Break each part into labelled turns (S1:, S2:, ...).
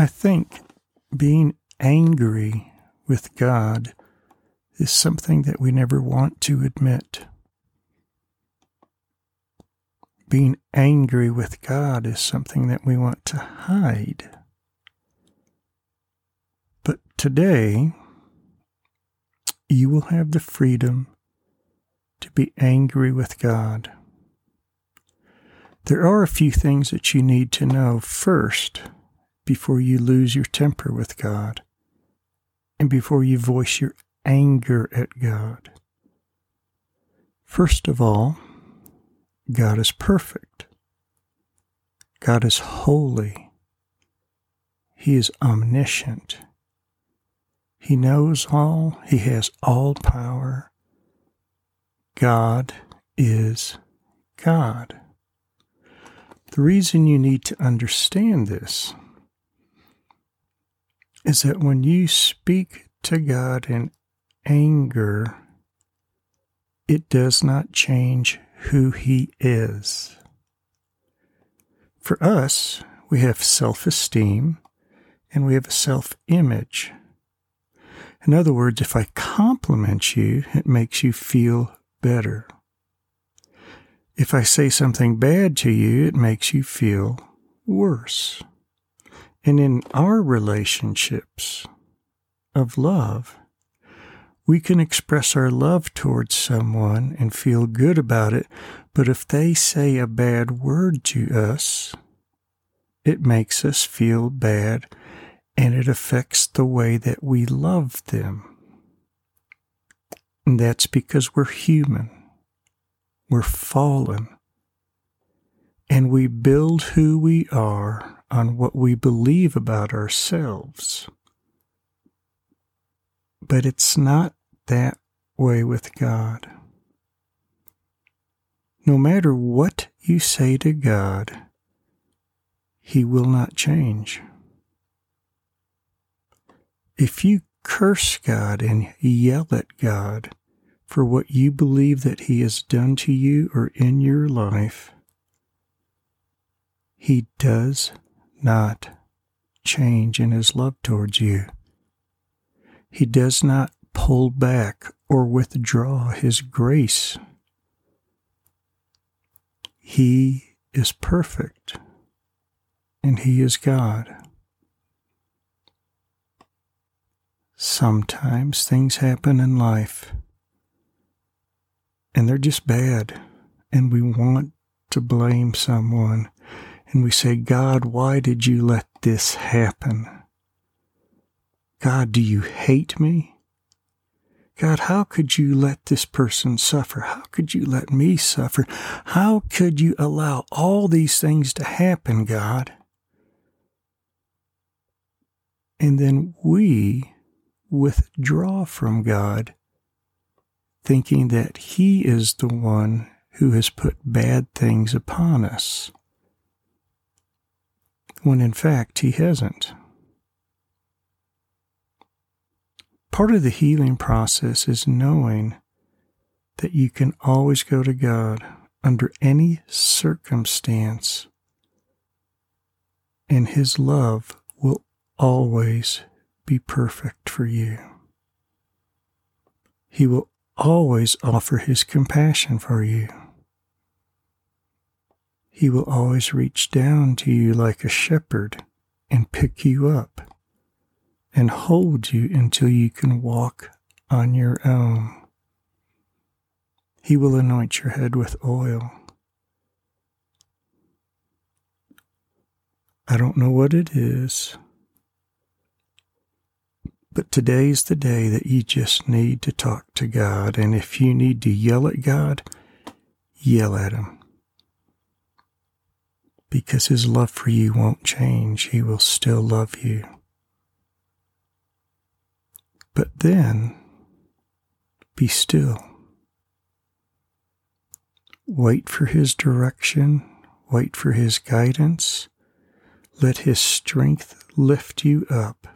S1: I think being angry with God is something that we never want to admit. Being angry with God is something that we want to hide. But today, you will have the freedom to be angry with God. There are a few things that you need to know first before you lose your temper with God and before you voice your anger at God. First of all, God is perfect. God is holy. He is omniscient. He knows all. He has all power. God is God. The reason you need to understand this is that when you speak to God in anger, it does not change who He is. For us, we have self esteem and we have a self image. In other words, if I compliment you, it makes you feel better. If I say something bad to you, it makes you feel worse. And in our relationships of love, we can express our love towards someone and feel good about it, but if they say a bad word to us, it makes us feel bad and it affects the way that we love them. And that's because we're human, we're fallen, and we build who we are on what we believe about ourselves. But it's not that way with God. No matter what you say to God, He will not change. If you curse God and yell at God for what you believe that He has done to you or in your life, He does not change in His love towards you. He does not pull back or withdraw His grace. He is perfect and He is God. Sometimes things happen in life and they're just bad, and we want to blame someone, and we say, God, why did you let this happen? God, do you hate me? God, how could you let this person suffer? How could you let me suffer? How could you allow all these things to happen, God? And then we withdraw from God, thinking that He is the one who has put bad things upon us, when in fact He hasn't. Part of the healing process is knowing that you can always go to God under any circumstance, and His love will always be perfect for you. He will always offer His compassion for you. He will always reach down to you like a shepherd and pick you up and hold you until you can walk on your own. He will anoint your head with oil. I don't know what it is. But today's the day that you just need to talk to God. And if you need to yell at God, yell at Him. Because His love for you won't change. He will still love you. But then, be still. Wait for His direction. Wait for His guidance. Let His strength lift you up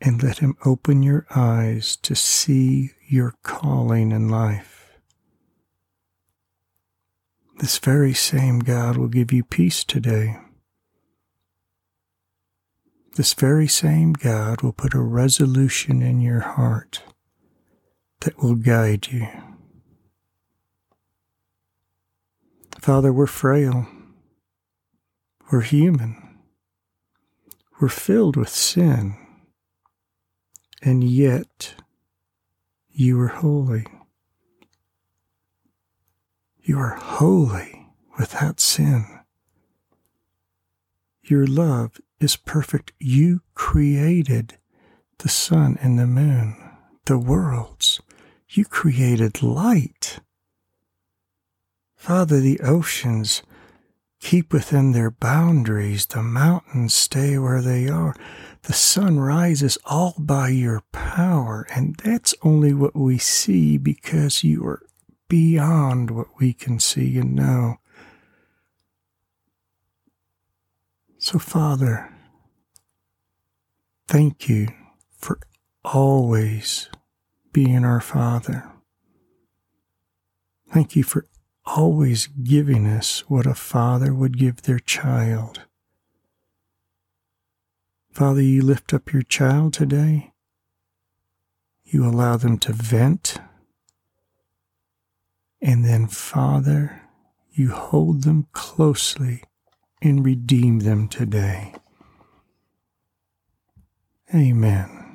S1: and let Him open your eyes to see your calling in life. This very same God will give you peace today. this very same God will put a resolution in your heart that will guide you. Father, we're frail. We're human. We're filled with sin. And yet, you are holy. You are holy without sin. Your love is perfect. You created the sun and the moon, the worlds. You created light. Father, the oceans keep within their boundaries, the mountains stay where they are. The sun rises all by your power, and that's only what we see because you are beyond what we can see and know. So, Father, thank you for always being our Father. Thank you for always giving us what a father would give their child. Father, you lift up your child today. You allow them to vent. And then, Father, you hold them closely and redeem them today. Amen.